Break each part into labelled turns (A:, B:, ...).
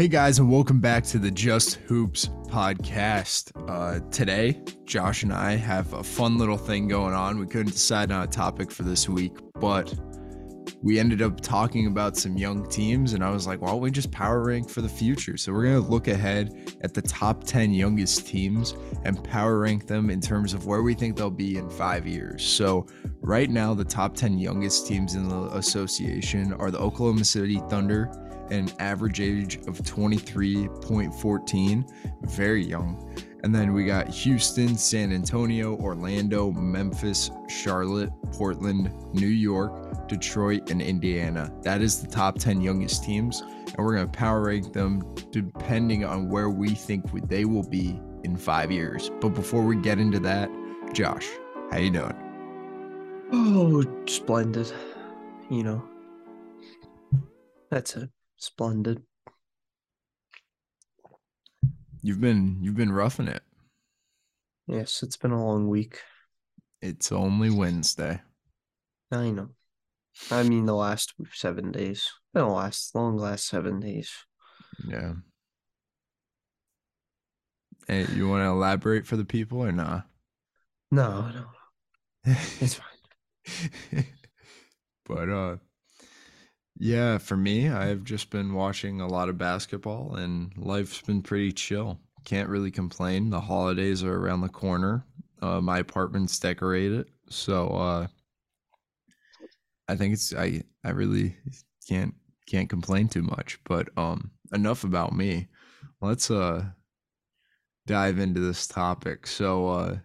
A: Hey guys, and welcome back to the Just Hoops podcast. Uh, today, Josh and I have a fun little thing going on. We couldn't decide on a topic for this week, but we ended up talking about some young teams, and I was like, why don't we just power rank for the future? So we're gonna look ahead at the top 10 youngest teams and power rank them in terms of where we think they'll be in five years. So right now, the top 10 youngest teams in the association are the Oklahoma City Thunder an average age of 23.14, very young. And then we got Houston, San Antonio, Orlando, Memphis, Charlotte, Portland, New York, Detroit, and Indiana. That is the top 10 youngest teams. And we're going to power rank them depending on where we think they will be in five years. But before we get into that, Josh, how you doing?
B: Oh, splendid. You know, that's it. Splendid.
A: You've been you've been roughing it.
B: Yes, it's been a long week.
A: It's only Wednesday.
B: I know. I mean the last seven days. Been The last long last seven days.
A: Yeah. Hey, you want to elaborate for the people or not?
B: No, no. It's fine.
A: but uh yeah, for me, I've just been watching a lot of basketball and life's been pretty chill. Can't really complain. The holidays are around the corner. Uh, my apartment's decorated, so uh, I think it's I I really can't can't complain too much. But um, enough about me. Let's uh dive into this topic. So uh,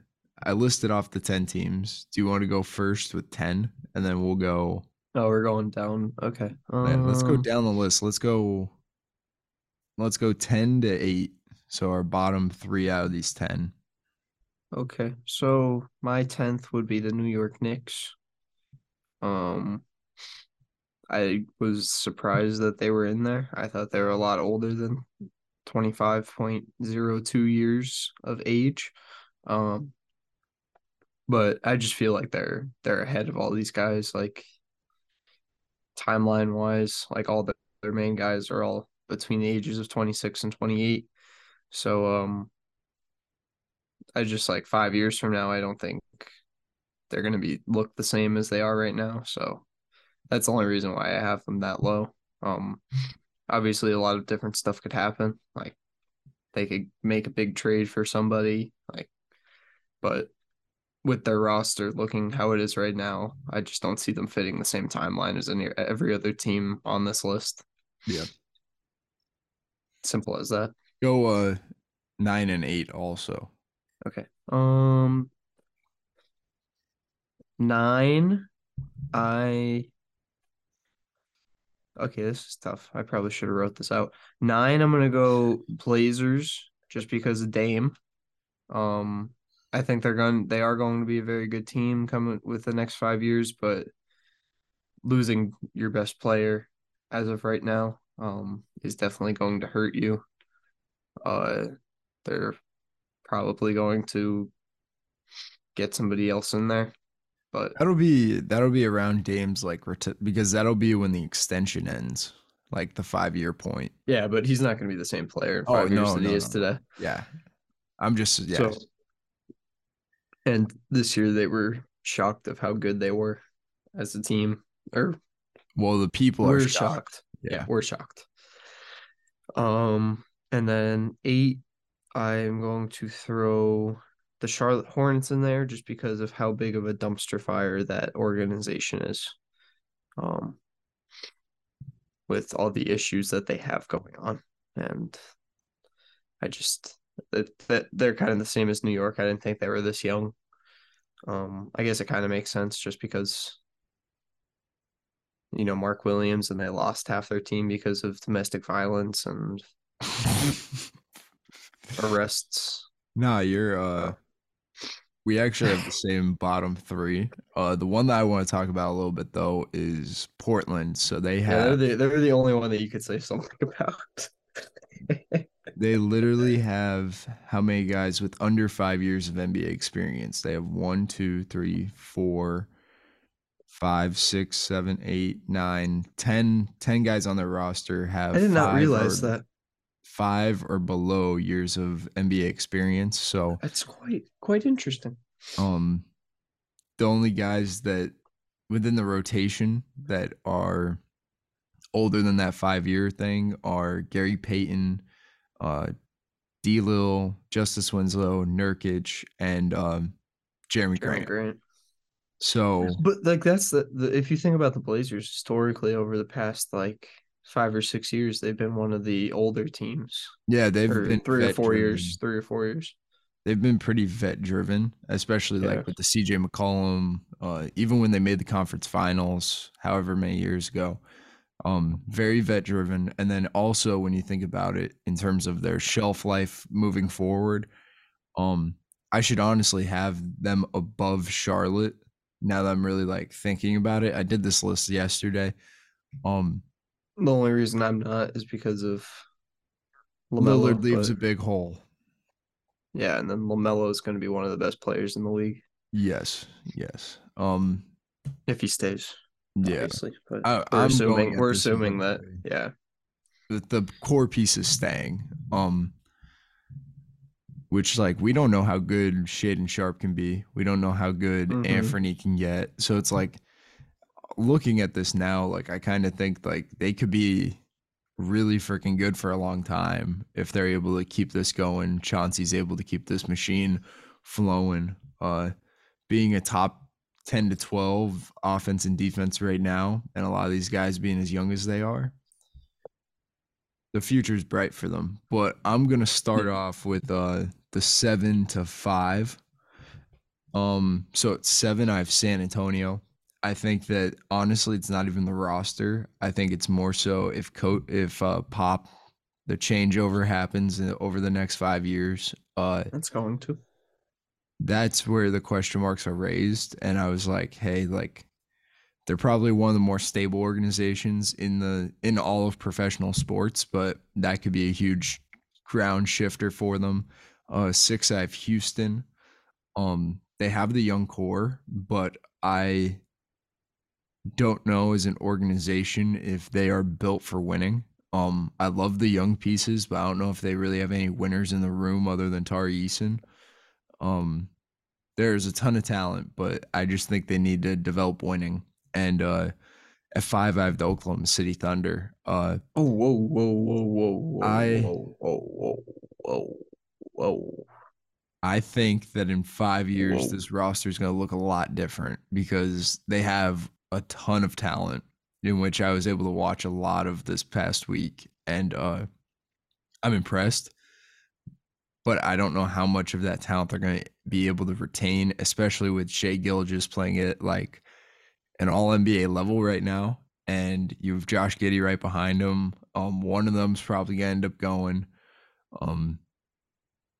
A: I listed off the ten teams. Do you want to go first with ten, and then we'll go
B: Oh, we're going down. Okay.
A: let's go
B: Um,
A: down the list. Let's go. Let's go ten to eight. So our bottom three out of these ten.
B: Okay. So my tenth would be the New York Knicks. Um, I was surprised that they were in there. I thought they were a lot older than 25.02 years of age. Um, but I just feel like they're they're ahead of all these guys. Like timeline wise, like all the, their main guys are all between the ages of 26 and 28. So um I just like 5 years from now I don't think they're going to be look the same as they are right now. So that's the only reason why I have them that low. Um obviously a lot of different stuff could happen. Like they could make a big trade for somebody like but with their roster looking how it is right now, I just don't see them fitting the same timeline as any every other team on this list.
A: Yeah.
B: Simple as that.
A: Go uh nine and eight also.
B: Okay. Um nine. I okay, this is tough. I probably should have wrote this out. Nine, I'm gonna go Blazers just because of Dame. Um I think they're going they are going to be a very good team coming with the next five years, but losing your best player as of right now um is definitely going to hurt you. Uh they're probably going to get somebody else in there. But
A: That'll be that'll be around Dame's like reti- because that'll be when the extension ends, like the five year point.
B: yeah, but he's not going to be the same player in
A: Oh,
B: five years
A: no,
B: that
A: no,
B: he is
A: no.
B: today.
A: Yeah, I'm just yeah.
B: So, and this year they were shocked of how good they were as a team, or
A: well, the people
B: we're
A: are
B: shocked.
A: shocked.
B: Yeah. we're shocked. Um, and then eight, I'm going to throw the Charlotte Hornets in there just because of how big of a dumpster fire that organization is. Um, with all the issues that they have going on, and I just that that they're kind of the same as New York. I didn't think they were this young. Um, I guess it kind of makes sense just because you know Mark Williams and they lost half their team because of domestic violence and arrests.
A: Nah, you're uh we actually have the same bottom three. Uh the one that I want to talk about a little bit though is Portland. So they
B: Yeah, they're
A: have
B: the they're the only one that you could say something about.
A: They literally have how many guys with under five years of NBA experience? They have one, two, three, four, five, six, seven, eight, nine, ten, ten guys on their roster have
B: I did not realize
A: or-
B: that.
A: five or below years of NBA experience. So
B: That's quite quite interesting.
A: um the only guys that within the rotation that are older than that five year thing are Gary Payton, uh D Lil, Justice Winslow, Nurkic, and um Jerami
B: Grant
A: Grant.
B: Grant.
A: So
B: But like that's the, the if you think about the Blazers historically over the past like five or six years, they've been one of the older teams.
A: yeah, they've
B: Or
A: been
B: three or four
A: driven.
B: years. Three or four years.
A: they've been pretty vet driven, especially
B: Yeah.
A: like with the CJ McCollum, uh, even when they made the conference finals, however many years ago. Um, very vet driven. And then also when you think about it in terms of their shelf life moving forward, um, I should honestly have them above Charlotte now that I'm really like thinking about it. I did this list yesterday. Um
B: The only reason I'm not is because of LaMelo.
A: Lillard leaves a big hole.
B: yeah, and then Lamelo is going to be one of the best players in the league
A: Yes, yes. Um
B: if he stays.
A: Yeah.
B: Obviously, but
A: I-
B: we're
A: I'm
B: assuming we're assuming that. Yeah,
A: the, the core piece is staying. Um, which like we don't know how good Shaedon Sharpe can be. We don't know how good
B: Mhm.
A: Anthony can get. So it's like looking at this now, like I kind of think like they could be really freaking good for a long time if they're able to keep this going. Chauncey's able to keep this machine flowing. Uh, being a top 10 to 12 offense and defense right now, and a lot of these guys being as young as they are, the future is bright for them. But I'm gonna start off with uh the seven to five. Um, so at seven, I have San Antonio. I think that honestly, it's not even the roster. I think it's more so if co- if uh, Pop, the changeover happens over the next five years. Uh,
B: that's going to.
A: That's where the question marks are raised and i was like hey like they're probably one of the more stable organizations in the in all of professional sports but that could be a huge ground shifter for them. Uh six i have houston um they have the young core but i don't know as an organization if they are built for winning. Um i love the young pieces but i don't know if they really have any winners in the room other than tari eason um, there's a ton of talent, but I just think they need to develop winning. And uh, at five, I have the Oklahoma City Thunder. Uh,
B: Oh, whoa, whoa, whoa, whoa, whoa,
A: I-
B: whoa, whoa, whoa, whoa, whoa.
A: I think that in five years,
B: Whoa.
A: this roster is going to look a lot different because they have a ton of talent, in which I was able to watch a lot of this past week, and uh, I'm impressed. But I don't know how much of that talent they're going to be able to retain, especially with Shai Gilgeous playing it like an All NBA level right now, and you have Josh Giddey right behind him. Um, one of them's probably going to end up going. Um,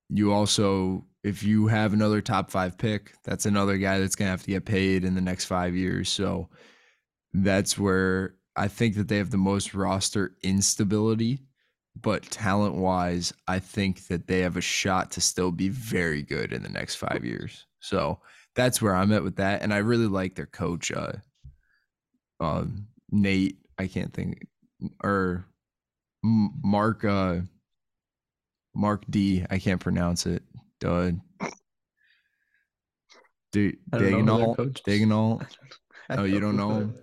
A: you also, if you have another top five pick, that's another guy that's going to have to get paid in the next five years. So that's where I think that they have the most roster instability. But talent wise, I think that they have a shot to still be very good in the next five years. So that's where I'm at with that. And I really like their coach, uh, uh, Nate. I can't think, or Mark, uh, Mark D. I can't pronounce it. Uh, D-
B: I don't know who
A: Dagnall. Dagnall. Oh, you don't know him?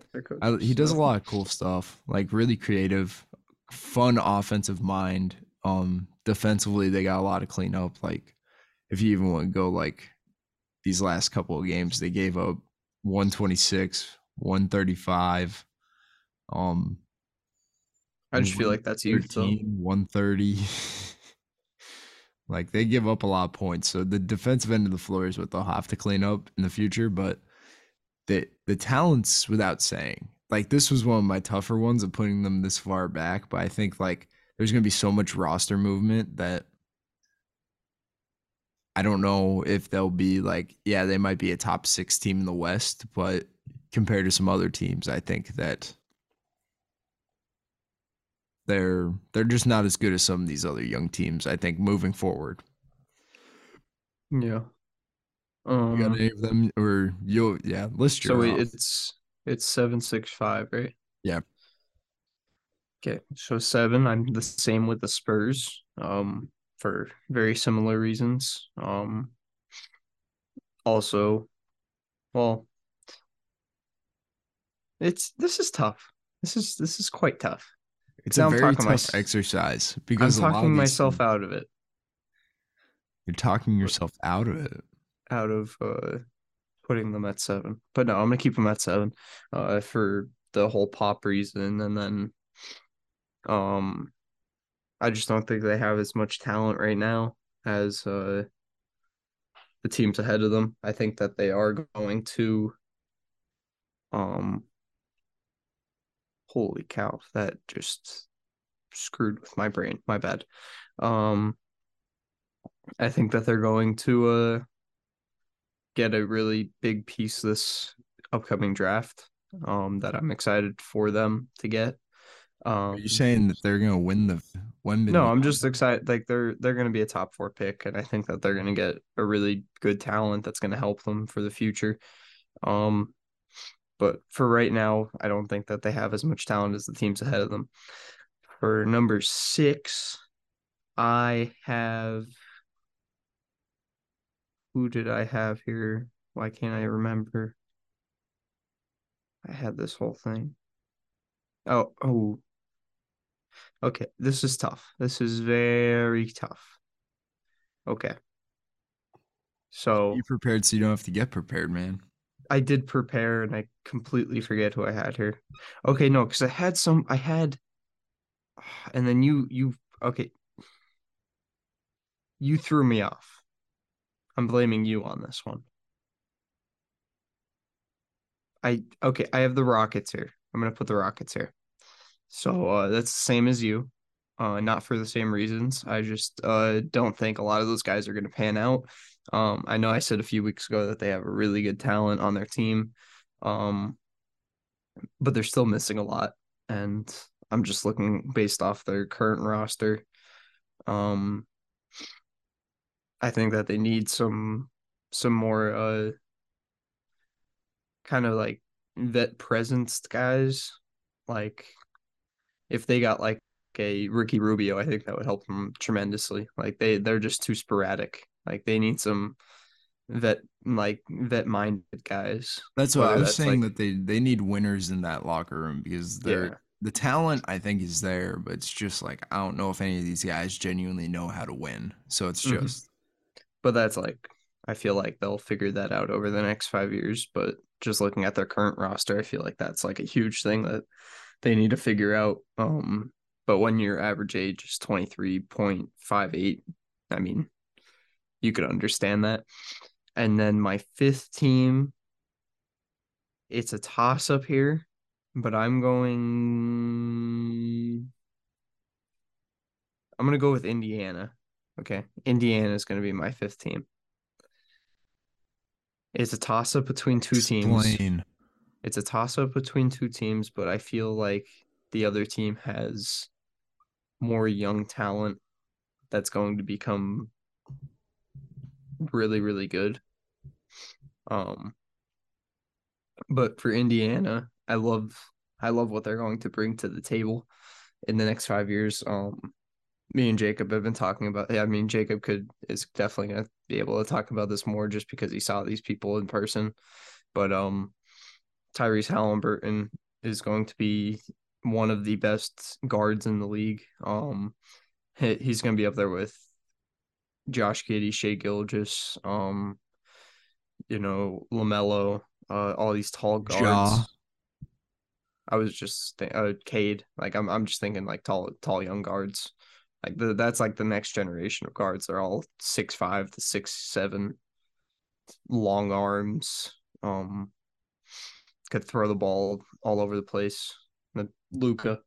A: I, he does a lot of cool stuff, like really creative, fun offensive mind. Um, defensively, they got a lot of cleanup. Like, if you even want to go like these last couple of games, they gave up 126, 135. Um,
B: I just feel like that's.
A: 13, 130. like they give up a lot of points. So the defensive end of the floor is what they'll have to clean up in the future. But the the talents without saying. Like this was one of my tougher ones of putting them this far back. But I think like there's gonna be so much roster movement that I don't know if they'll be like, yeah, they might be a top six team in the West, but compared to some other teams, I think that they're they're just not as good as some of these other young teams. I think moving forward,
B: Yeah.
A: you
B: Um.
A: got any of them, or you yeah, list your
B: So
A: off.
B: it's it's seven six five, right?
A: Yeah.
B: Okay, so seven. I'm the same with the Spurs. um, for very similar reasons. Um, also, well, it's this is tough. This is this is quite tough.
A: It's a very tough
B: my-
A: exercise because
B: I'm
A: because a lot of
B: talking myself out of it,
A: You're talking yourself out of it.
B: out of uh, putting them at seven. But no, I'm gonna keep them at seven, uh, for the whole pop reason, and then, um, I just don't think they have as much talent right now as uh the teams ahead of them. I think that they are going to, um, holy cow, that just screwed with my brain. My bad. Um, I think that they're going to uh get a really big piece this upcoming draft. Um, that I'm excited for them to get. Um,
A: Are you saying that they're gonna win the win?
B: no, I'm just excited. Like they're they're going to be a top four pick, and I think that they're going to get a really good talent that's going to help them for the future. Um, but for right now, I don't think that they have as much talent as the teams ahead of them. For number six, I have who did I have here? Why can't I remember? I had this whole thing. Oh, oh. Okay, this is tough. This is very tough. Okay. So
A: you prepared so you don't have to get prepared, man.
B: I did prepare and I completely forget who I had here. Okay, no, because I had some I had and then you you okay. You threw me off. I'm blaming you on this one. I okay, I have the Rockets here. I'm gonna put the Rockets here. So uh that's the same as you. Uh not for the same reasons. I just uh don't think a lot of those guys are gonna pan out. Um I know I said a few weeks ago that they have a really good talent on their team. Um but they're still missing a lot. And I'm just looking based off their current roster. Um I think that they need some some more uh kind of like vet presence guys. Like if they got like a Ricky Rubio, I think that would help them tremendously. Like they they're just too sporadic. Like they need some vet like vet minded guys.
A: That's what I was saying
B: like-
A: that they they need winners in that locker room because they're
B: Yeah.
A: the talent I think is there, but it's just like I don't know if any of these guys genuinely know how to win. So it's
B: Mhm.
A: just
B: But that's like I feel like they'll figure that out over the next five years. But just looking at their current roster, I feel like that's like a huge thing that they need to figure out. Um, but when your average age is twenty three point five eight, I mean, you could understand that. And then my fifth team, it's a toss up here, but I'm going. I'm gonna go with Indiana. Okay, Indiana is gonna be my fifth team. It's a toss up between two teams. It's a toss up between two teams, but I feel like the other team has more young talent that's going to become really, really good. Um, but for Indiana, I love I love what they're going to bring to the table in the next five years. Um, me and Jacob have been talking about. Yeah, I mean Jacob could is definitely gonna be able to talk about this more just because he saw these people in person. But um, Tyrese Halliburton is going to be one of the best guards in the league. Um, he, he's going to be up there with Josh Giddey, Shai Gilgeous, um, you know, Lamelo, uh, all these tall guards.
A: Ja.
B: I was just th- uh, Cade. Like I'm, I'm just thinking like tall, tall young guards. Like the, that's like the next generation of guards. They're all six five to six seven, long arms. Um, could throw the ball all over the place. Luka,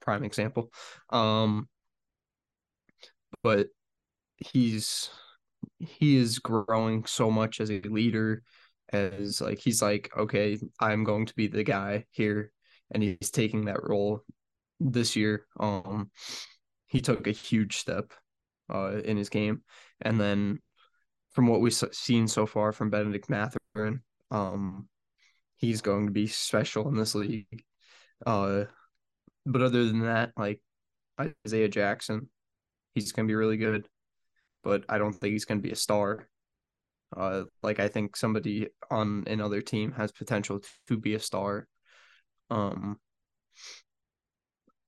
B: prime example. Um, but he's he is growing so much as a leader as like he's like okay i'm going to be the guy here and he's taking that role this year um he took a huge step uh in his game and then from what we've seen so far from bennedict mathurin um he's going to be special in this league uh but other than that like isaiah jackson he's going to be really good, but I don't think he's going to be a star. Uh, like I think somebody on another team has potential to be a star. Um,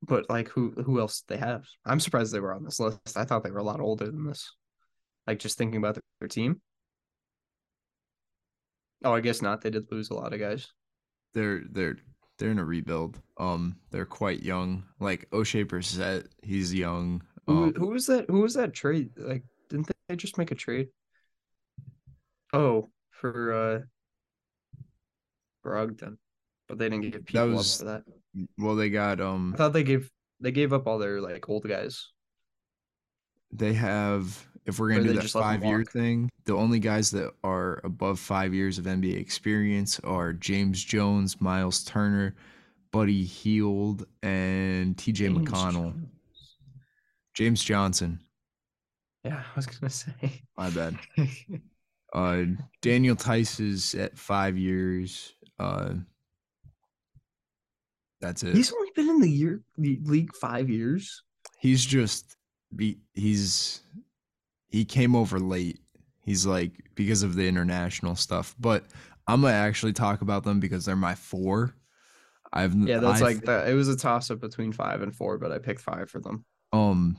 B: but like who who else they have? I'm surprised they were on this list. I thought they were a lot older than this. Like just thinking about their team. Oh, I guess not. They did lose a lot of guys.
A: They're they're they're in a rebuild. Um, they're quite young. Like Oshae Brissett, he's young.
B: Who
A: Um,
B: who was that? Who was that trade? Like, didn't they just make a trade? Oh, for uh Brogdon, but they didn't give people
A: was-
B: up for that.
A: Well, they got um,
B: I thought they gave they gave up all their like old guys.
A: they have. If we're gonna do
B: they
A: that
B: just let them
A: five year thing, the only guys that are above five years of NBA experience are James Jones, Miles Turner, Buddy Hield, and T.J.
B: James
A: McConnell.
B: Jones.
A: James Johnson.
B: Yeah, I was gonna say.
A: My bad. Uh, Daniel Theis is at five years. Uh, that's it.
B: He's only been in the year the league five years.
A: he's just be he's he came over late. He's like because of the international stuff, but I'm gonna actually talk about them because they're my four. I've
B: Yeah, that's
A: I
B: like that. It was a toss up between five and four, but I picked five for them.
A: um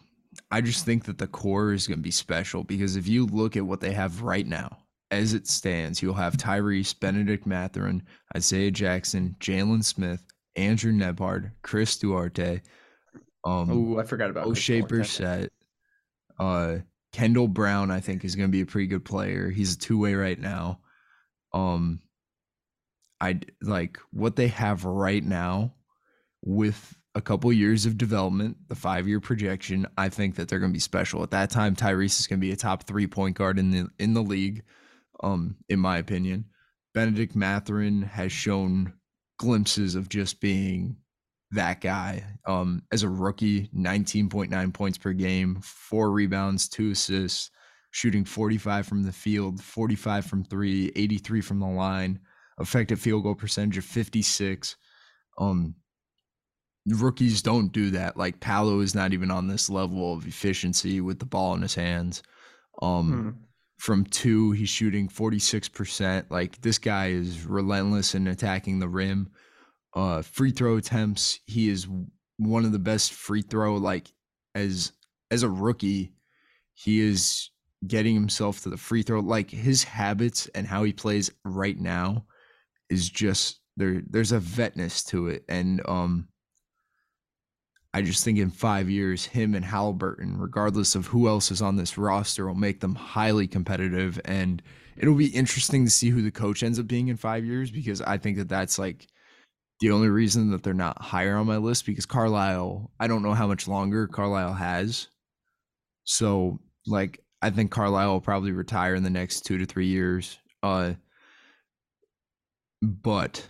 A: I just think that the core is gonna be special because if you look at what they have right now, as it stands, you'll have Tyrese, Bennedict Mathurin, Isaiah Jackson, Jalen Smith, Andrew Nembhard, Chris Duarte, um,
B: Oh, I forgot about Oshae.
A: Brissett. Uh, Kendall Brown, I think, is going to be a pretty good player. He's a two way right now. Um, I like what they have right now with a couple years of development, the five year projection. I think that they're going to be special. At that time, Tyrese is going to be a top three point guard in the in the league. Um, in my opinion, Bennedict Mathurin has shown glimpses of just being that guy. Um, as a rookie, 19.9 points per game, four rebounds, two assists, shooting 45 from the field, 45 from three, 83 from the line, effective field goal percentage of 56. Um, rookies don't do that. Like Paolo is not even on this level of efficiency with the ball in his hands. Um,
B: Hmm.
A: From two, he's shooting 46%. Like this guy is relentless in attacking the rim. Uh, free throw attempts, he is one of the best free throw. Like as as a rookie, he is getting himself to the free throw. Like his habits and how he plays right now is just there. There's a vetness to it, and um, I just think in five years, him and Halliburton, regardless of who else is on this roster, will make them highly competitive. And it'll be interesting to see who the coach ends up being in five years because I think that that's like the only reason that they're not higher on my list because Carlisle, I don't know how much longer Carlisle has. So, like, I think Carlisle will probably retire in the next two to three years. Uh, but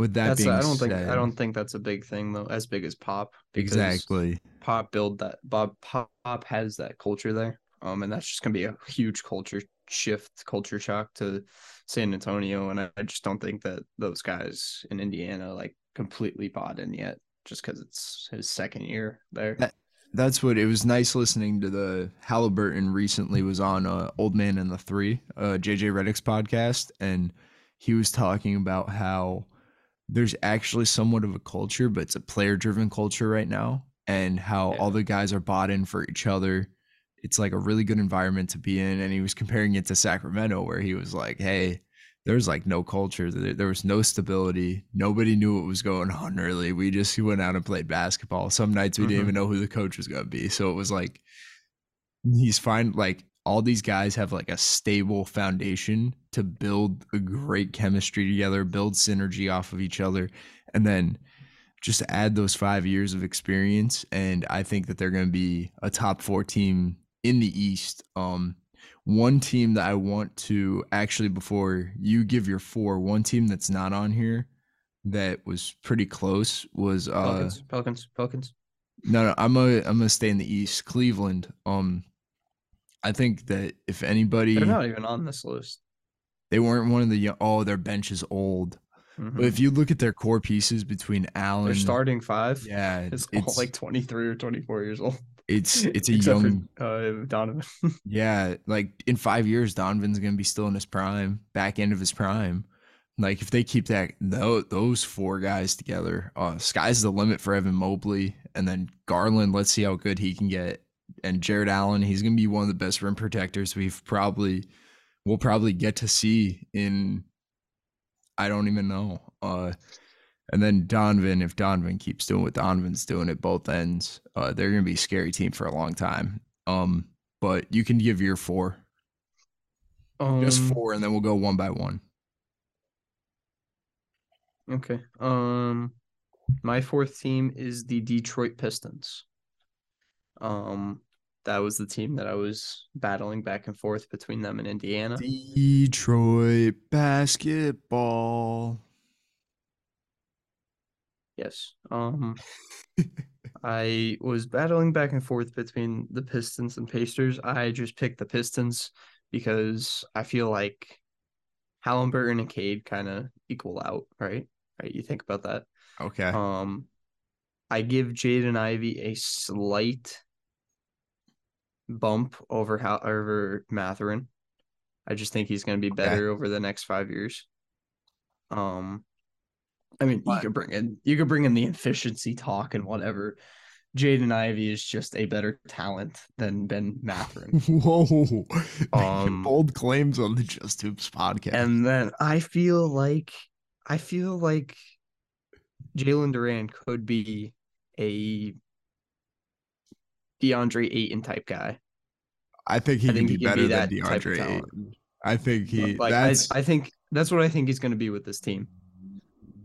A: with that
B: That's
A: being
B: I don't think I don't think that's a big thing though, as big as Pop.
A: exactly.
B: Pop build that Bob Pop, Pop has that culture there. Um, and that's just gonna be a huge culture shift, culture shock to San Antonio. And I, I just don't think that those guys in Indiana like completely bought in yet, just because it's his second year there.
A: That- That's what it was nice listening to the Halliburton recently was on uh, Old Man and the Three, uh, JJ Redick's podcast, and he was talking about how there's actually somewhat of a culture, but it's a player driven culture right now, and how all the guys are bought in for each other. It's like a really good environment to be in, and he was comparing it to Sacramento, where he was like, "Hey, there's like no culture. There, there was no stability. Nobody knew what was going on really. We just went out and played basketball. Some nights we
B: Mhm.
A: didn't even know who the coach was going to be. So it was like he's fine. Like all these guys have like a stable foundation to build a great chemistry together, build synergy off of each other, and then just add those five years of experience. And I think that they're going to be a top four team in the East. Um, one team that I want to actually before you give your four, one team that's not on here that was pretty close was uh
B: Pelicans, Pelicans, Pelicans.
A: no no I'm gonna I'm gonna stay in the East. Cleveland. Um I think that if anybody
B: They're not even on this list.
A: they weren't one of the young, oh their bench is old. But
B: Mhm.
A: if you look at their core pieces between Allen
B: Their starting five
A: yeah
B: is
A: it's
B: all like 23 or 24 years old.
A: It's it's a young
B: for uh, Donovan.
A: yeah, like in five years, Donovan's gonna be still in his prime, back end of his prime. Like if they keep that those four guys together, uh, sky's the limit for Evan Mobley, and then Garland. Let's see how good he can get, and Jarrett Allen. He's gonna be one of the best rim protectors we've probably we'll probably get to see in. I don't even know. Uh, and then Donovan, if Donovan keeps doing what Donovan's doing at both ends, uh, they're gonna be a scary team for a long time. Um, but you can give your four,
B: Um,
A: just four, and then we'll go one by one.
B: Okay. Um, my fourth team is the Detroit Pistons. Um, that was the team that I was battling back and forth between them and Indiana.
A: Detroit basketball.
B: Yes. Um, I was battling back and forth between the Pistons and Pacers. I just picked the Pistons because I feel like Halliburton and Cade kind of equal out, right? Right? You think about that.
A: Okay.
B: Um, I give Jaden Ivey a slight bump over how over Mathurin. I just think he's going to be
A: Okay.
B: better over the next five years. Um, I mean, you could bring in you could bring in the efficiency talk and whatever. Jaden Ivey is just a better talent than Ben Mathurin.
A: Whoa.
B: Um,
A: Bold claims on the Just Hoops podcast.
B: And then I feel like I feel like Jalen Duren could be a DeAndre Ayton type guy.
A: I think he
B: I
A: can
B: think
A: be
B: he can
A: better
B: be
A: than DeAndre. Ayton. I think he
B: like I,
A: that's
B: I think that's what I think he's going to be with this team.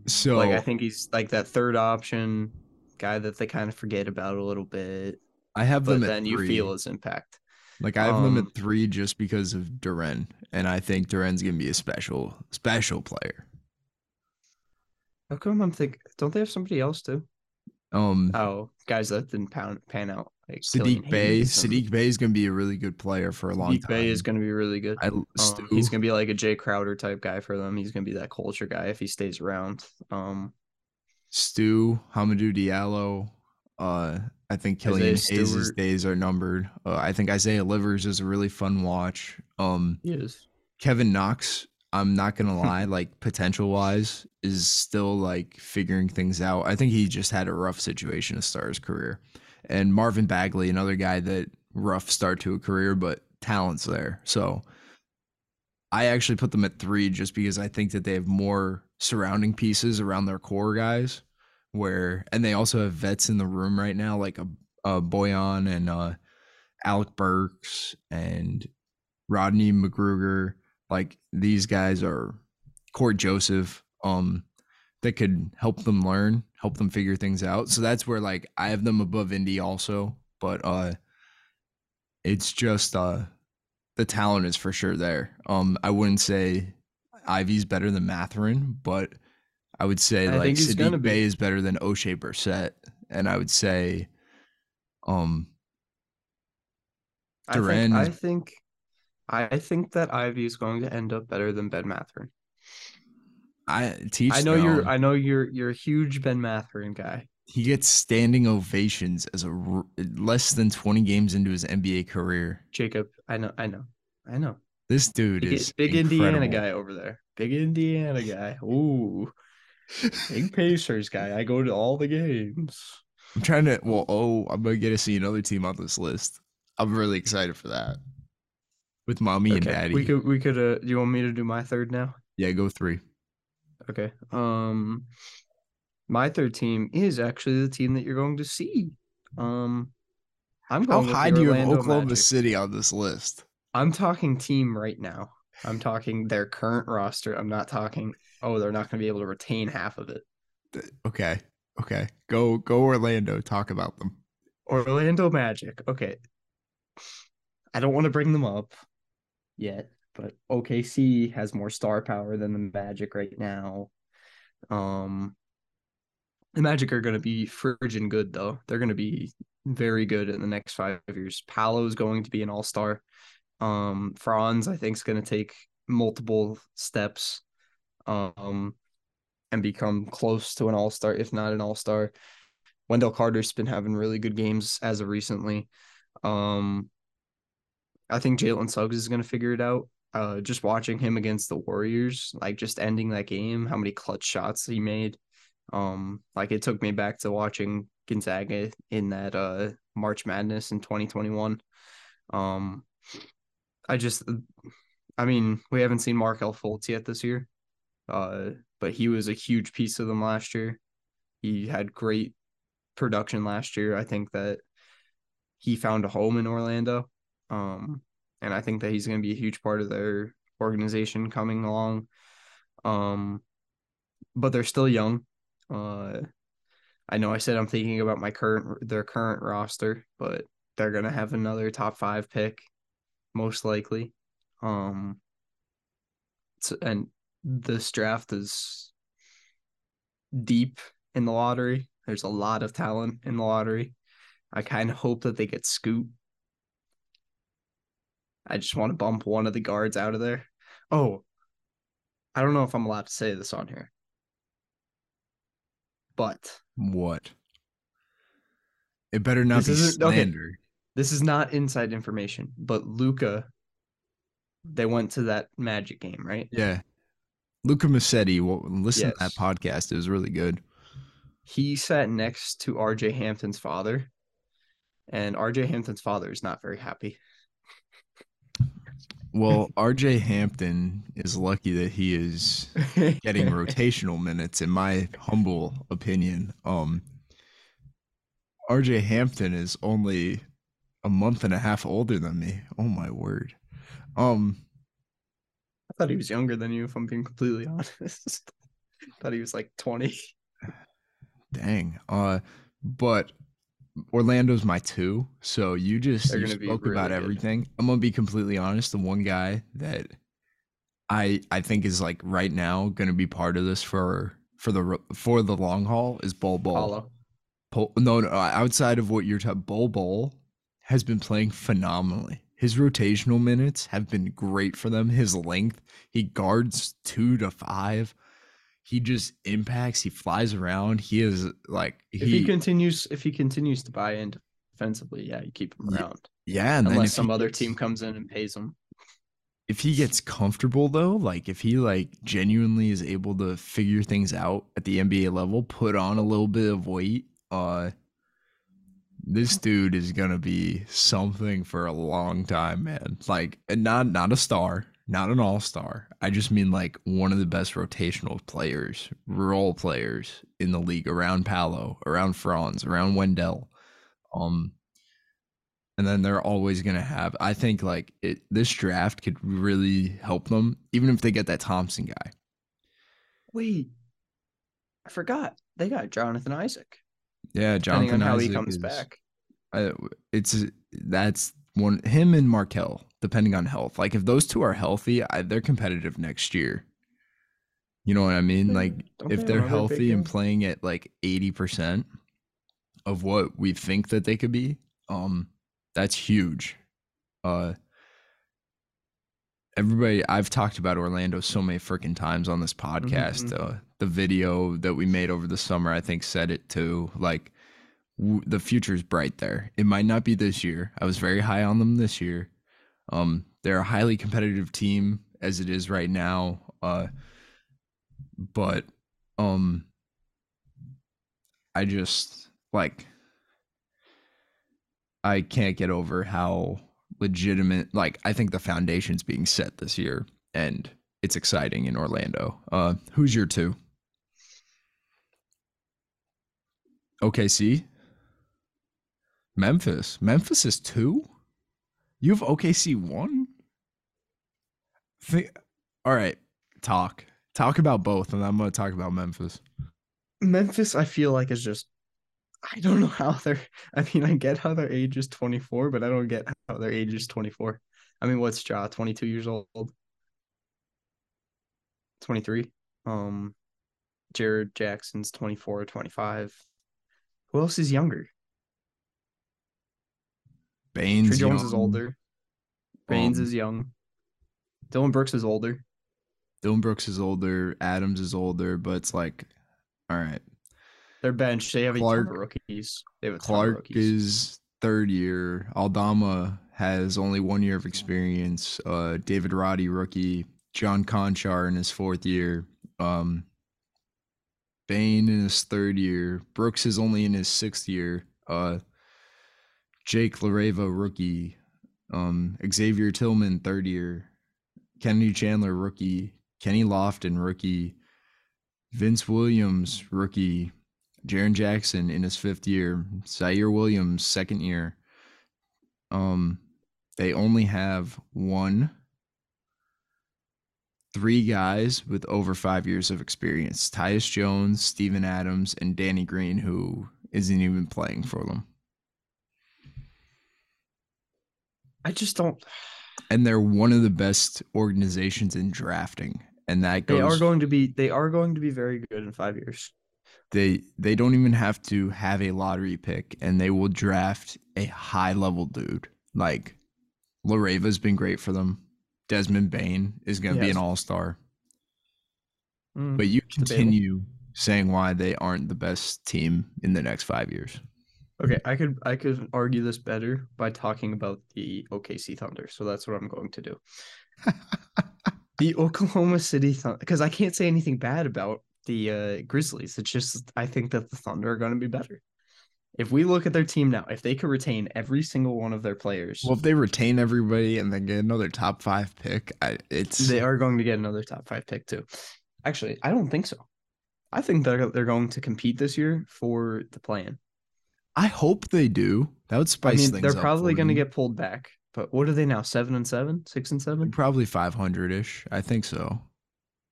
A: so
B: like I think he's like that third option guy that they kind of forget about a little bit,
A: I have them at
B: then you feel his impact.
A: Like I have them
B: Um,
A: at three just because of Duren, and I think Duren's gonna be a special special player.
B: How come I'm thinking? Don't they have somebody else too?
A: Um,
B: Oh, guys that didn't pan, pan out. Like Saddiq Bey.
A: Saddiq Bey is gonna be a really good player for a long
B: Saddiq
A: time.
B: Bey is going to be really good.
A: I
B: Um, he's gonna be like a Jae Crowder type guy for them. He's gonna be that culture guy if he stays around. Um,
A: Stu, Hamidou Diallo. Uh, I think Killian Hayes' days are numbered. Uh, I think Isaiah Livers is a really fun watch. Um,
B: he is.
A: Kevin Knox, I'm not gonna lie, like potential wise, is still like figuring things out. I think he just had a rough situation to start his career. And Marvin Bagley, another guy that rough start to a career, but talent's there. So I actually put them at three just because I think that they have more surrounding pieces around their core guys. Where and they also have vets in the room right now, like a, a Bojan and uh Alec Burks and Rodney McGruder like these guys are Cory Joseph um that could help them learn, help them figure things out. So that's where like I have them above Indy also, but uh it's just uh the talent is for sure there. Um I wouldn't say Ivey's better than Mathurin, but I would say
B: I
A: like
B: Saddiq.
A: Bey is better than Oshae Brissett. And I would say um
B: I think,
A: Duren
B: I think, I think that Ivey is going to end up better than Ben Mathurin.
A: I teach
B: I know you're. I know you're. You're a huge Ben Mathurin guy.
A: He gets standing ovations as a r- less than 20 games into his NBA career.
B: Jacob. I know. I know. I know.
A: This dude
B: Big,
A: is
B: big Indiana guy over there. Big Indiana guy. Ooh. Big Pacers guy. I go to all the games.
A: I'm trying to. Well, oh, I'm gonna get to see another team on this list. I'm really excited for that. With mommy and daddy.
B: We could. We could. Uh. Do you want me to do my third now?
A: yeah, go three.
B: Okay. Um. My third team is actually the team that you're going to see. Um. I'm going. with
A: high do you have Oklahoma
B: Magic.
A: City on this list?
B: I'm talking team right now. I'm talking their current roster. I'm not talking. Oh, they're not going to be able to retain half of it.
A: Okay, okay. Go, go Orlando. Talk about them.
B: Orlando Magic. Okay. I don't want to bring them up yet, but OKC has more star power than the Magic right now. Um the Magic are going to be frigid good though. They're going to be very good in the next 5 years. Paolo's going to be an all-star. Um Franz I think is going to take multiple steps um and become close to an all-star if not an all-star. Wendell Carter's been having really good games as of recently. Um, I think Jalen Suggs is going to figure it out. Uh, just watching him against the Warriors, like just ending that game, how many clutch shots he made. Um, like it took me back to watching Gonzaga in that uh March Madness in 2021. Um, I just, I mean, we haven't seen Markelle Fultz yet this year, uh, but he was a huge piece of them last year. He had great production last year. I think that he found a home in Orlando. Um, and I think that he's going to be a huge part of their organization coming along. Um, but they're still young. Uh, I know I said I'm thinking about my current their current roster, but they're gonna have another top five pick, most likely. Um, and this draft is deep in the lottery. There's a lot of talent in the lottery. I kind of hope that they get Scoot. I just want to bump one of the guards out of there. Oh, I don't know if I'm allowed to say this on here. But
A: what? It better not
B: This
A: be
B: isn't- okay.
A: slander.
B: this is not inside information, but Luca they went to that magic game, right?
A: Yeah. Luca Massetti, well, listen to that podcast. It was really good.
B: He sat next to RJ Hampton's father, and RJ Hampton's father is not very happy.
A: Well, RJ Hampton is lucky that he is getting rotational minutes in my humble opinion. Um RJ Hampton is only a month and a half older than me. Oh my word. Um
B: I thought he was younger than you, if I'm being completely honest. I thought he was like 20.
A: dang. Uh but Orlando's my two. So you just you spoke about
B: good.
A: everything. I'm gonna be completely honest. The one guy that I I think is like right now gonna be part of this for for the for the long haul is Bol Bol. Pol- no, no, uh, outside of what you're talking, Bol Bol has been playing phenomenally. His rotational minutes have been great for them. His length, he guards two to five. He just impacts. He flies around. He is like
B: If he,
A: he,
B: continues if he continues to buy in defensively, yeah, you keep him around.
A: yeah. And
B: Unless some other
A: gets-
B: team comes in and pays him.
A: if he gets comfortable though, like if he like genuinely is able to figure things out at the NBA level, put on a little bit of weight, uh this dude is gonna be something for a long time, man. Like and not not a star, not an all-star. I just mean like one of the best rotational players, role players in the league around Paolo, around Franz, around Wendell. Um and then they're always going to have i think like it this draft could really help them even if they get that thompson guy
B: Wait. I forgot. They got Jonathan Isaac.
A: yeah
B: Depending
A: jonathan
B: on how he
A: Isaac
B: comes
A: is-
B: back.
A: I, it's that's one him and markelle depending on health. Like if those two are healthy I, they're competitive next year. You know what i mean? Like if
B: they
A: they're
B: have another big
A: healthy and playing at like 80% of what we think that they could be um that's huge. Uh everybody i've talked about orlando so many freaking times on this podcast.
B: Mhm.
A: uh, the video that we made over the summer i think said it too. Like w- the future is bright there. It might not be this year. I was very high on them this year um they're a highly competitive team as it is right now uh but um i just like i can't get over how legitimate like i think the foundation's being set this year and it's exciting in orlando. Uh who's your two? Okc memphis. Memphis is two you have okc one Thi- all right talk talk about both and i'm gonna talk about memphis
B: Memphis, I feel like is just I don't know how they're I mean, I get how their age is 24, but I don't get how their age is 24. I mean, what's Ja, 22 years old? 23. Um Jaren Jackson's 24 or 25. Who else is younger?
A: Baines
B: Trey Jones is older. Baines
A: Um,
B: is young. Dillon Brooks is older.
A: Dillon Brooks is older, Adams is older, but it's like, all right.
B: Their bench, they have
A: Clark-
B: a ton of rookies. They have a
A: Clark
B: rookies.
A: is third year. Aldama has only one year of experience. Uh, David Roddy rookie. John Konchar in his fourth year. Um, Bane in his third year. Brooks is only in his sixth year. Uh, Jake LaRavia rookie. Um, Xavier Tillman third year. Kennedy Chandler rookie. Kenny Lofton rookie. Vince Williams rookie. Jaren Jackson in his fifth year, Ziaire Williams second year. Um, they only have one, three guys with over five years of experience: Tyus Jones, Steven Adams, and Danny Green, who isn't even playing for them.
B: I just don't.
A: And they're one of the best organizations in drafting, and that
B: They are going to be. They are going to be very good in five years.
A: they they don't even have to have a lottery pick and they will draft a high level dude like LaRavia's been great for them Desmond Bane is going to be an all-star
B: Mm.
A: but you continue saying why they aren't the best team in the next 5 years
B: Okay, I could I could argue this better by talking about the OKC Thunder. So that's what I'm going to do. the Oklahoma City Thunder, because I can't say anything bad about the uh, Grizzlies. It's just I think that the Thunder are going to be better. If we look at their team now, if they could retain every single one of their players,
A: well if they retain everybody and then get another top 5 pick I, it's
B: they are going to get another top five pick too. Actually, I don't think so. I think they're they're going to compete this year for the plan.
A: I hope they do that would
B: I
A: spice
B: mean,
A: things
B: they're probably going to get pulled back. But what are they now? Seven and seven, six and seven.
A: probably 500ish I think so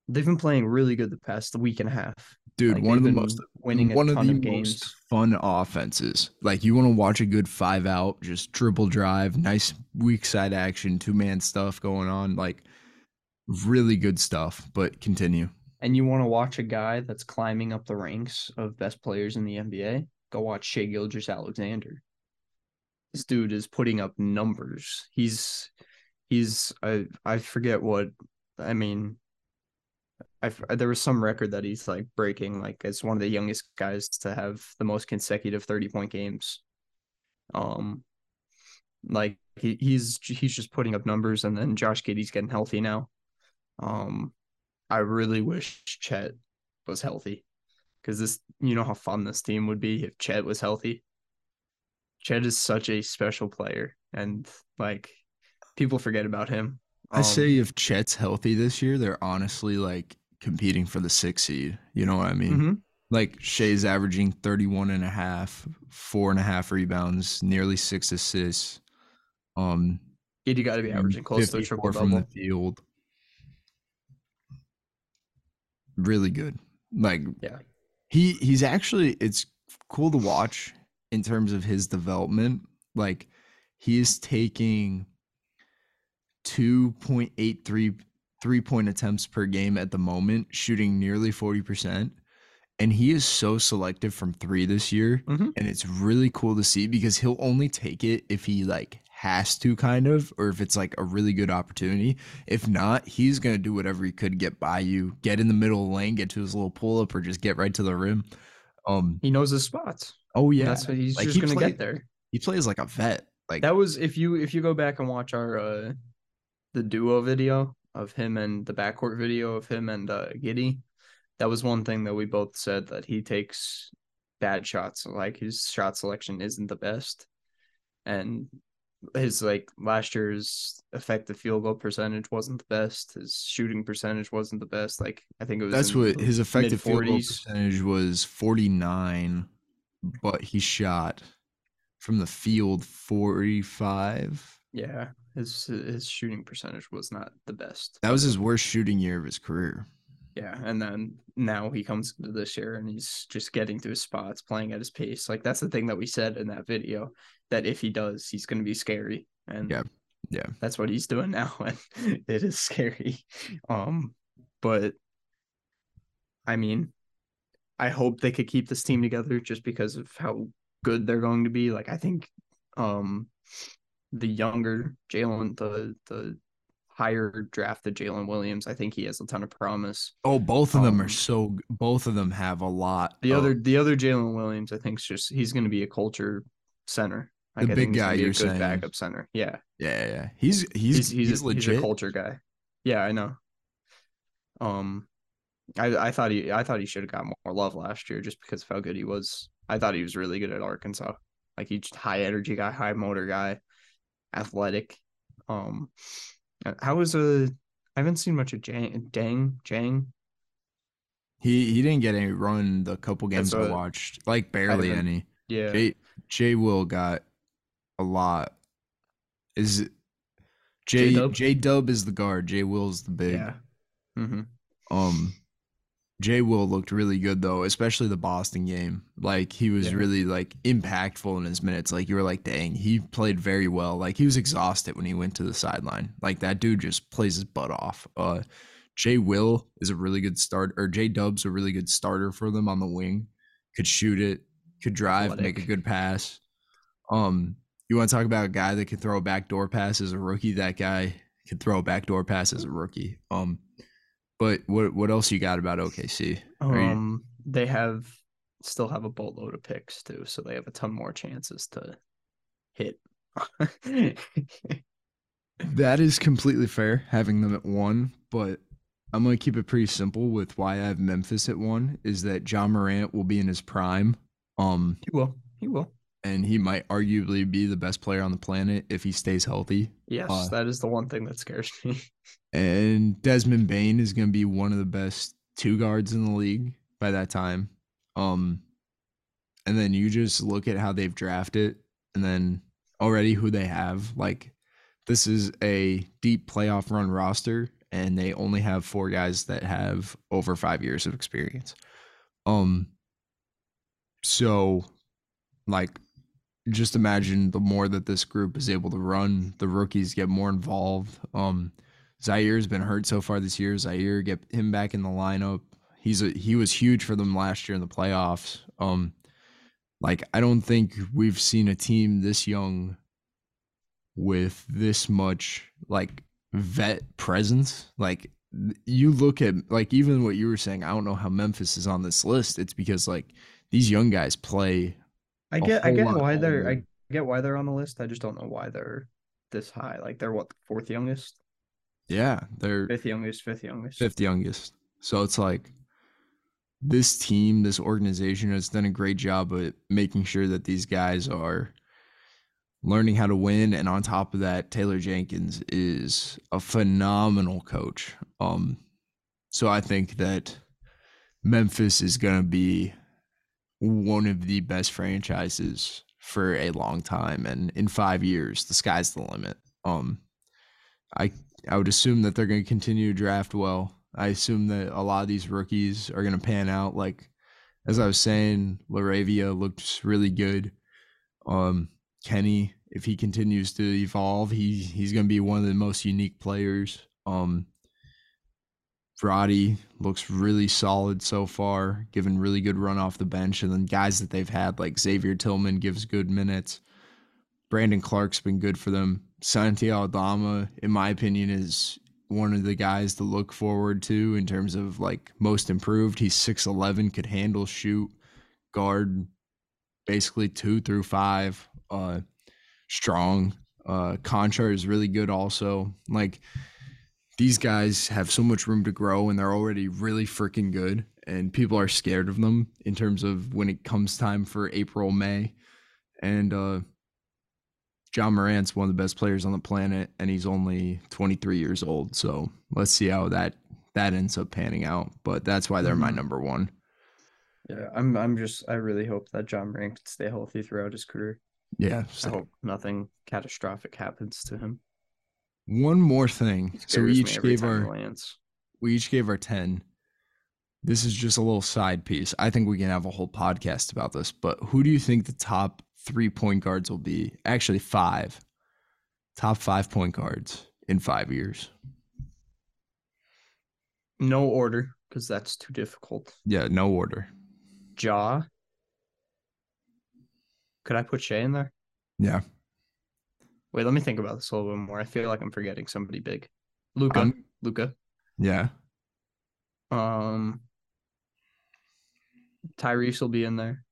B: They've been playing really good the past week and a half.
A: dude
B: Like,
A: one of the most
B: winning
A: one of the
B: of games.
A: most fun offenses. Like you want to watch a good five out, just triple drive, nice weak side action, two man stuff going on. Like really good stuff. But continue.
B: And you want to watch a guy that's climbing up the ranks of best players in the NBA? Go watch Shai Gilgeous-Alexander. This dude is putting up numbers. He's he's I I forget what I mean. I there was some record that he's like breaking, like as one of the youngest guys to have the most consecutive thirty point games. Um, like he, he's he's just putting up numbers, and then Josh Giddey's getting healthy now. Um, I really wish Chet was healthy because this, you know, how fun this team would be if Chet was healthy. Chet is such a special player, and like people forget about him.
A: I
B: Um,
A: say if Chet's healthy this year, they're honestly like competing for the six seed. You know what I mean?
B: mhm.
A: Like Shai's averaging 31 and a half, four and a half rebounds, nearly six assists. Um,
B: Giddey got to be averaging close to a
A: 54
B: triple
A: from the field. Really good. Like
B: Yeah.
A: He he's actually it's cool to watch in terms of his development. Like he is taking 2.83 three point attempts per game at the moment, shooting nearly 40%. And he is so selective from three this year.
B: Mhm.
A: And it's really cool to see because he'll only take it if he like has to kind of, or if it's like a really good opportunity. If not, he's gonna do whatever he could get by you, get in the middle of the lane, get to his little pull up, or just get right to the rim. Um
B: He knows his spots.
A: oh yeah.
B: That's what he's
A: Like,
B: just
A: he
B: gonna get there.
A: He plays like a vet. Like
B: That was if you if you go back and watch our uh the duo video of him and the backcourt video of him and uh Giddey, that was one thing that we both said that he takes bad shots. Like his shot selection isn't the best. And his like last year's effective field goal percentage wasn't the best. His shooting percentage wasn't the best. Like I think it was
A: That's what his effective field goal percentage was 49, but he shot from the field 45.
B: Yeah, his his shooting percentage was not the best.
A: That was his worst shooting year of his career.
B: Yeah, and then now he comes into this year and he's just getting to his spots, playing at his pace. Like that's the thing that we said in that video that if he does, he's going to be scary. And
A: Yeah, yeah.
B: that's what he's doing now, and it is scary. Um, but I mean, I hope they could keep this team together just because of how good they're going to be. Like I think, um, the younger Jalen, the the higher draft drafted Jalen Williams. I think he has a ton of promise.
A: Oh, both of them are
B: Um,
A: so. Both of them have a lot.
B: The
A: of-
B: other the other Jalen Williams, I think, is just he's going to be a culture center. Like,
A: The big guy
B: a
A: you're
B: good
A: saying.
B: backup center. Yeah,
A: yeah, yeah. He's he's
B: he's
A: he's,
B: he's, a,
A: legit.
B: he's a culture guy. Yeah, I know. Um, I I thought he I thought he should have got more love last year just because of how good he was. I thought he was really good at Arkansas. Like he's high energy guy, high motor guy, athletic. Um, uh, how was a I haven't seen much of Jang Dang Jang.
A: he he didn't get any run the couple games I watched, like barely any.
B: Yeah,
A: Jay Jay Will got a lot. Is it J
B: J-Dub?
A: Is the guard. Jay Will's the big.
B: yeah. Mm-hmm.
A: Um, Jay Will looked really good though, especially the Boston game. Like he was
B: Yeah.
A: really like impactful in his minutes. Like you were like, dang, he played very well. Like he was exhausted when he went to the sideline. Like that dude just plays his butt off. Uh, Jay Will is a really good start, or Jay Dub's a really good starter for them on the wing. Could shoot it, could drive, make a good pass. Um, you want to talk about a guy that can throw a backdoor pass as a rookie? That guy can throw a backdoor pass as a rookie. Um, but what what else you got about OKC? Are you-
B: Um, they have still have a boatload of picks too, so they have a ton more chances to hit.
A: That is completely fair, having them at one, but I'm gonna keep it pretty simple with why I have Memphis at one is that Ja Morant will be in his prime. Um,
B: he will. He will.
A: And he might arguably be the best player on the planet if he stays healthy.
B: Yes,
A: Uh,
B: that is the one thing that scares me.
A: And Desmond Bane is gonna be one of the best two guards in the league by that time. Um, and then you just look at how they've drafted, and then already who they have. Like, this is a deep playoff run roster, and they only have four guys that have over five years of experience. Um, so like, just imagine the more that this group is able to run, the rookies get more involved. Um, Ziaire's been hurt so far this year. Zaire get him back in the lineup. He's a he was huge for them last year in the playoffs. Um, like I don't think we've seen a team this young with this much like vet presence. Like you look at like even what you were saying. I don't know how Memphis is on this list. It's because like these young guys play.
B: I get I get why they're I get why they're on the list. I just don't know why they're this high. Like they're what fourth youngest,
A: Yeah, they're
B: fifth youngest, fifth youngest.
A: fifth youngest. So it's like this team, this organization has done a great job of making sure that these guys are learning how to win. And on top of that, Taylor Jenkins is a phenomenal coach. Um, so I think that Memphis is going to be one of the best franchises for a long time. And in five years, the sky's the limit. Um, I I would assume that they're going to continue to draft well. I assume that a lot of these rookies are going to pan out. Like as I was saying, LaRavia looks really good. Um, Kenny, if he continues to evolve, he he's going to be one of the most unique players. Um, Vrati looks really solid so far, giving really good run off the bench, and then guys that they've had like Xavier Tillman gives good minutes. Brandon Clarke's been good for them. Santiago Aldama, in my opinion, is one of the guys to look forward to in terms of like most improved. He's 6'11, could handle, shoot, guard basically two through five. Uh strong. Uh Konchar is really good also. Like these guys have so much room to grow and they're already really freaking good. And people are scared of them in terms of when it comes time for April, May. And uh Ja Morant's one of the best players on the planet, and he's only 23 years old. So let's see how that that ends up panning out. But that's why they're my
B: Mhm.
A: number one.
B: Yeah, I'm I'm just I really hope that John Morant can stay healthy throughout his career.
A: Yeah.
B: I
A: so-
B: hope nothing catastrophic happens to him.
A: One more thing. So we each gave our
B: lands.
A: we each gave our 10. This is just a little side piece. I think we can have a whole podcast about this, but who do you think the top three point guards will be? Actually, five. Top five point guards in five years.
B: No order, because that's too difficult.
A: Yeah, no order.
B: Ja. Could I put Shai in there?
A: Yeah.
B: Wait, let me think about this a little bit more. I feel like I'm forgetting somebody big. Luka.
A: I'm-
B: Luka.
A: Yeah.
B: Um, Tyrese will be in there.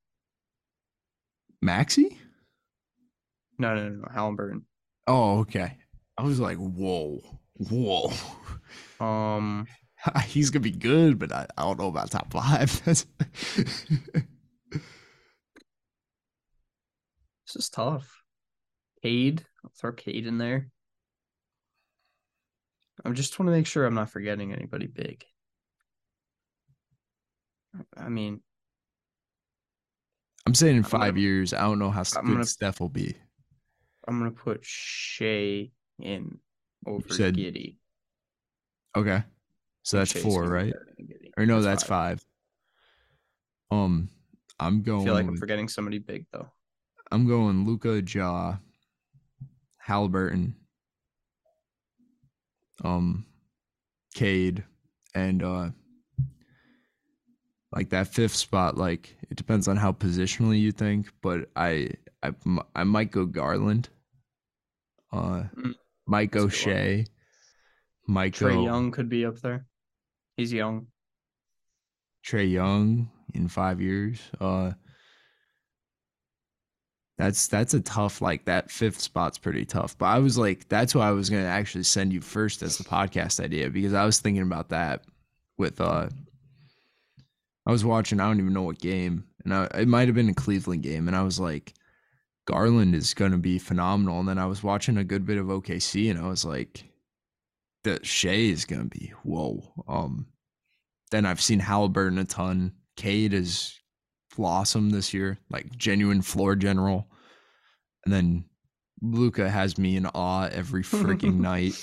A: Maxey?
B: No, no, no, no. Haliburton.
A: Oh, okay. I was like, whoa, whoa.
B: Um,
A: He's gonna be good, but I, I don't know about top five.
B: This is tough. Cade. Throw Cade in there. I just want to make sure I'm not forgetting anybody big. I mean,
A: I'm saying in
B: I'm gonna-
A: five years, I don't know how
B: I'm
A: good
B: gonna-
A: Steph will be.
B: I'm gonna put Shai in over
A: said-
B: Giddey.
A: Okay. So that's
B: Shai's
A: four, right?
B: better than Giddey.
A: Or no, that's five. Um, I'm going.
B: I feel like I'm forgetting somebody big though.
A: I'm going Luka Ja, Haliburton, um, Cade, and uh, like that fifth spot. Like it depends on how positionally you think, but I I, I might go Garland. Uh,
B: Mm,
A: might go
B: that's a good one.
A: Shai. Might Trae
B: Young could be up there. He's young.
A: Trae Young in five years. Uh, that's that's a tough like that fifth spot's pretty tough. But I was like, that's why I was gonna actually send you first as the podcast idea because I was thinking about that with uh, I was watching I don't even know what game and I, it might have been a Cleveland game and I was like, Garland is gonna be phenomenal. And then I was watching a good bit of OKC and I was like, that Shai is gonna be whoa. Um, then I've seen Haliburton a ton. Cade is blossomed this year, like genuine floor general. And then Luka has me in awe every freaking night.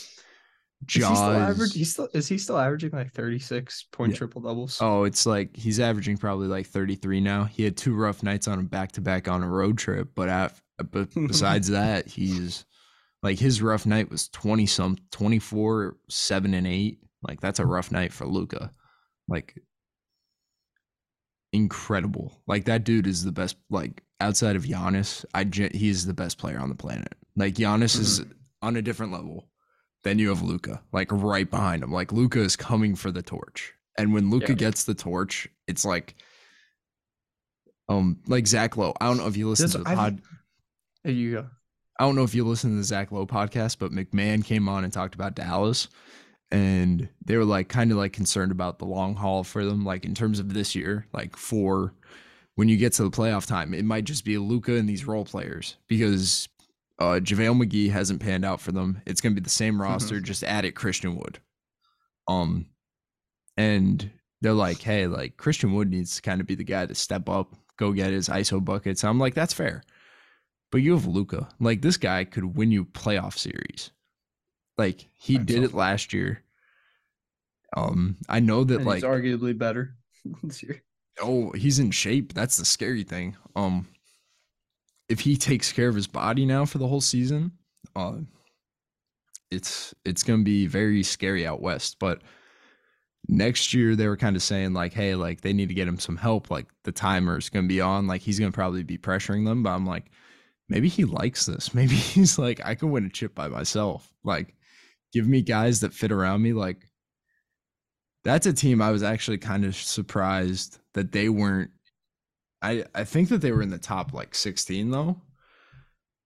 B: Is he still
A: Jaws.
B: still is he still averaging like 36 point
A: Yeah.
B: triple doubles?
A: Oh, it's like he's averaging probably like 33 now. He had two rough nights on him back to back on a road trip, but af- uh, but besides that, he's like his rough night was 20 some 24 7 and 8. Like that's a rough night for Luka. Like incredible. Like that dude is the best like outside of Giannis, I he's the best player on the planet. Like Giannis is on a different level. Then you have Luka, like right behind him. Like Luka is coming for the torch. And when Luka
B: Yeah.
A: gets the torch, it's like um like Zach Lowe. I don't know if you listen
B: This-
A: to the
B: I've-
A: pod.
B: There you go.
A: I don't know if you listen to the Zach Lowe podcast, but MacMahon came on and talked about Dallas. And they were like kind of like concerned about the long haul for them, like in terms of this year, like for when you get to the playoff time, it might just be Luka and these role players because uh JaVale McGee hasn't panned out for them. It's gonna be the same roster, just add it Christian Wood. Um and they're like, hey, like Christian Wood needs to kind of be the guy to step up, go get his ISO buckets. I'm like, that's fair. But you have Luka. Like this guy could win you playoff series. Like he
B: I'm
A: did it last year. Um, I know that
B: And
A: like
B: he's arguably better this year.
A: oh, he's in shape. That's the scary thing. Um, if he takes care of his body now for the whole season, uh, it's it's gonna be very scary out west. But next year they were kind of saying like, hey, like they need to get him some help. Like the timer's gonna be on. Like he's gonna probably be pressuring them. But I'm like, maybe he likes this. Maybe he's like, I can win a chip by myself. Like, give me guys that fit around me. Like that's a team I was actually kind of surprised that they weren't. I I think that they were in the top like 16 though.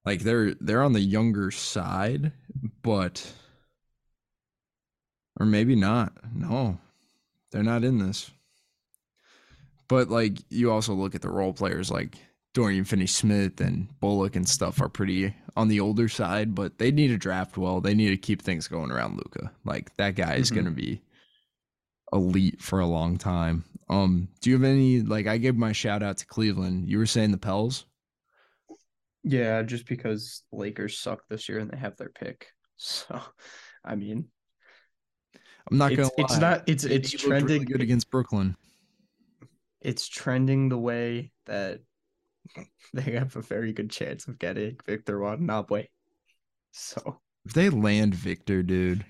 A: Like they're they're on the younger side, but or maybe not. No, they're not in this. But like you also look at the role players like Dorian Finney-Smith and Bullock and stuff are pretty on the older side, but they need to draft well. They need to keep things going around Luka. Like that guy is
B: Mhm.
A: going to be elite for a long time. Um, do you have any like I gave my shout out to Cleveland. You were saying the Pels?
B: Yeah, just because Lakers suck this year and they have their pick. So, I mean,
A: I'm not gonna
B: it's
A: lie.
B: not it's it's
A: looked really
B: trending
A: good against Brooklyn.
B: it's trending the way that they have a very good chance of getting Victor Wembanyama. So,
A: If they land Victor, dude,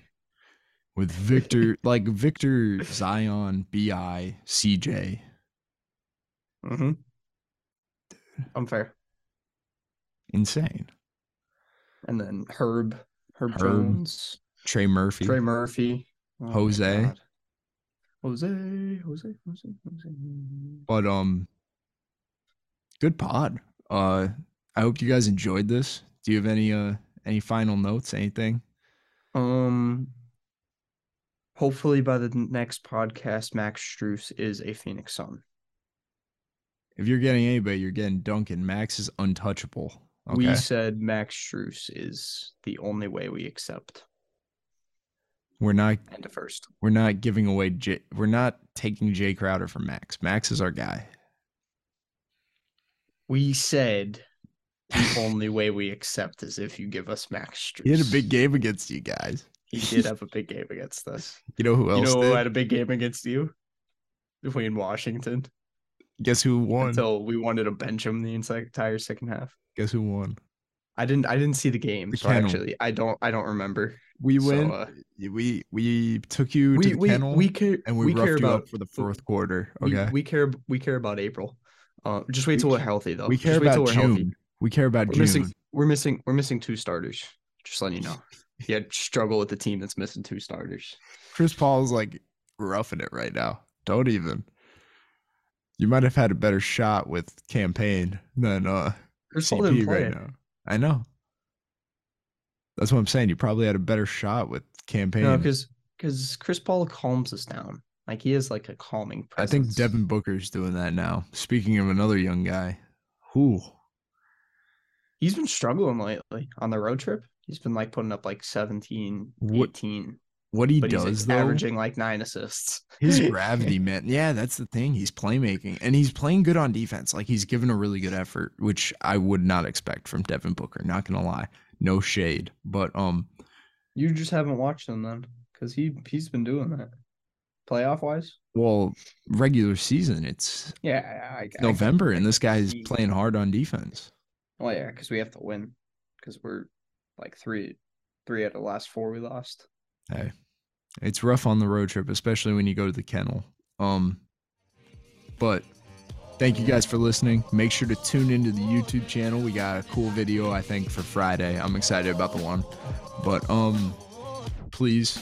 A: with Victor like Victor, Zion, BI, CJ,
B: hmm I'm fair.
A: insane.
B: And then Herb, Herb,
A: Herb.
B: Jones.
A: Trey Murphy.
B: Trey Murphy, Oh
A: Jose.
B: Jose, Jose, Jose, Jose.
A: But um good pod. Uh I hope you guys enjoyed this. Do you have any uh any final notes, anything?
B: Um, hopefully by the next podcast, Max Strus is a Phoenix Sun.
A: If you're getting anybody, you're getting Duncan. Max is untouchable. Okay.
B: We said Max Strus is the only way we accept.
A: We're not
B: And a first.
A: we're not giving away J we're not taking Jae Crowder from Max. Max is our guy.
B: We said the only way we accept is if you give us Max Strus.
A: He had a big game against you guys.
B: He did have a big game against us.
A: You know who else?
B: You know who had a big game against you? Duane Washington.
A: Guess who won?
B: Until we wanted to bench him the entire second half.
A: Guess who won?
B: I didn't. I didn't see the game,
A: The
B: so
A: kennel.
B: actually, I don't. I don't remember.
A: We
B: So, uh,
A: we we took you to
B: we
A: the
B: we
A: kennel
B: we care
A: and we,
B: we
A: roughed you
B: about
A: up for the fourth quarter.
B: we-
A: Okay.
B: We, care. We care about April. Uh, just wait
A: We
B: till we're healthy, though.
A: we care
B: just wait till
A: about
B: we're
A: June.
B: healthy.
A: We care about
B: We're
A: June.
B: missing. We're missing. We're missing two starters. Just letting you know. You had struggle with the team that's missing two starters.
A: Chris Paul's like roughing it right now. Don't even. You might have had a better shot with Cam Payne than uh
B: Chris Paul didn't
A: CP
B: play.
A: right now. I know. That's what I'm saying. You probably had a better shot with Cam Payne.
B: No, because because Chris Paul calms us down. Like he is like a calming
A: I think Devin Booker's doing that now. Speaking of another young guy, who
B: he's been struggling lately on the road trip. He's been like putting up like 17,
A: What-
B: 18,
A: what he does
B: he's
A: though,
B: averaging like nine assists.
A: his gravity, man. Yeah, that's the thing. He's playmaking and he's playing good on defense. Like he's given a really good effort, which I would not expect from Devin Booker. Not gonna lie, no shade, but um,
B: You just haven't watched him then, because he he's been doing that. Playoff wise,
A: well, regular season, it's
B: yeah, I, I,
A: November, and this guy's playing hard on defense.
B: Well, yeah, because we have to win, because we're like three, three out of the last four we lost.
A: Hey, it's rough on the road trip, especially when you go to the kennel. Um, but thank you guys for listening. Make sure to tune into the YouTube channel. We got a cool video, I think, for Friday. I'm excited about the one. But um, please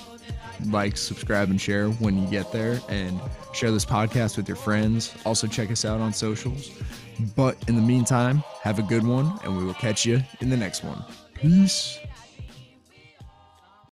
A: like, subscribe, and share when you get there, and share this podcast with your friends. Also, check us out on socials. But in the meantime, have a good one, and we will catch you in the next one. Peace.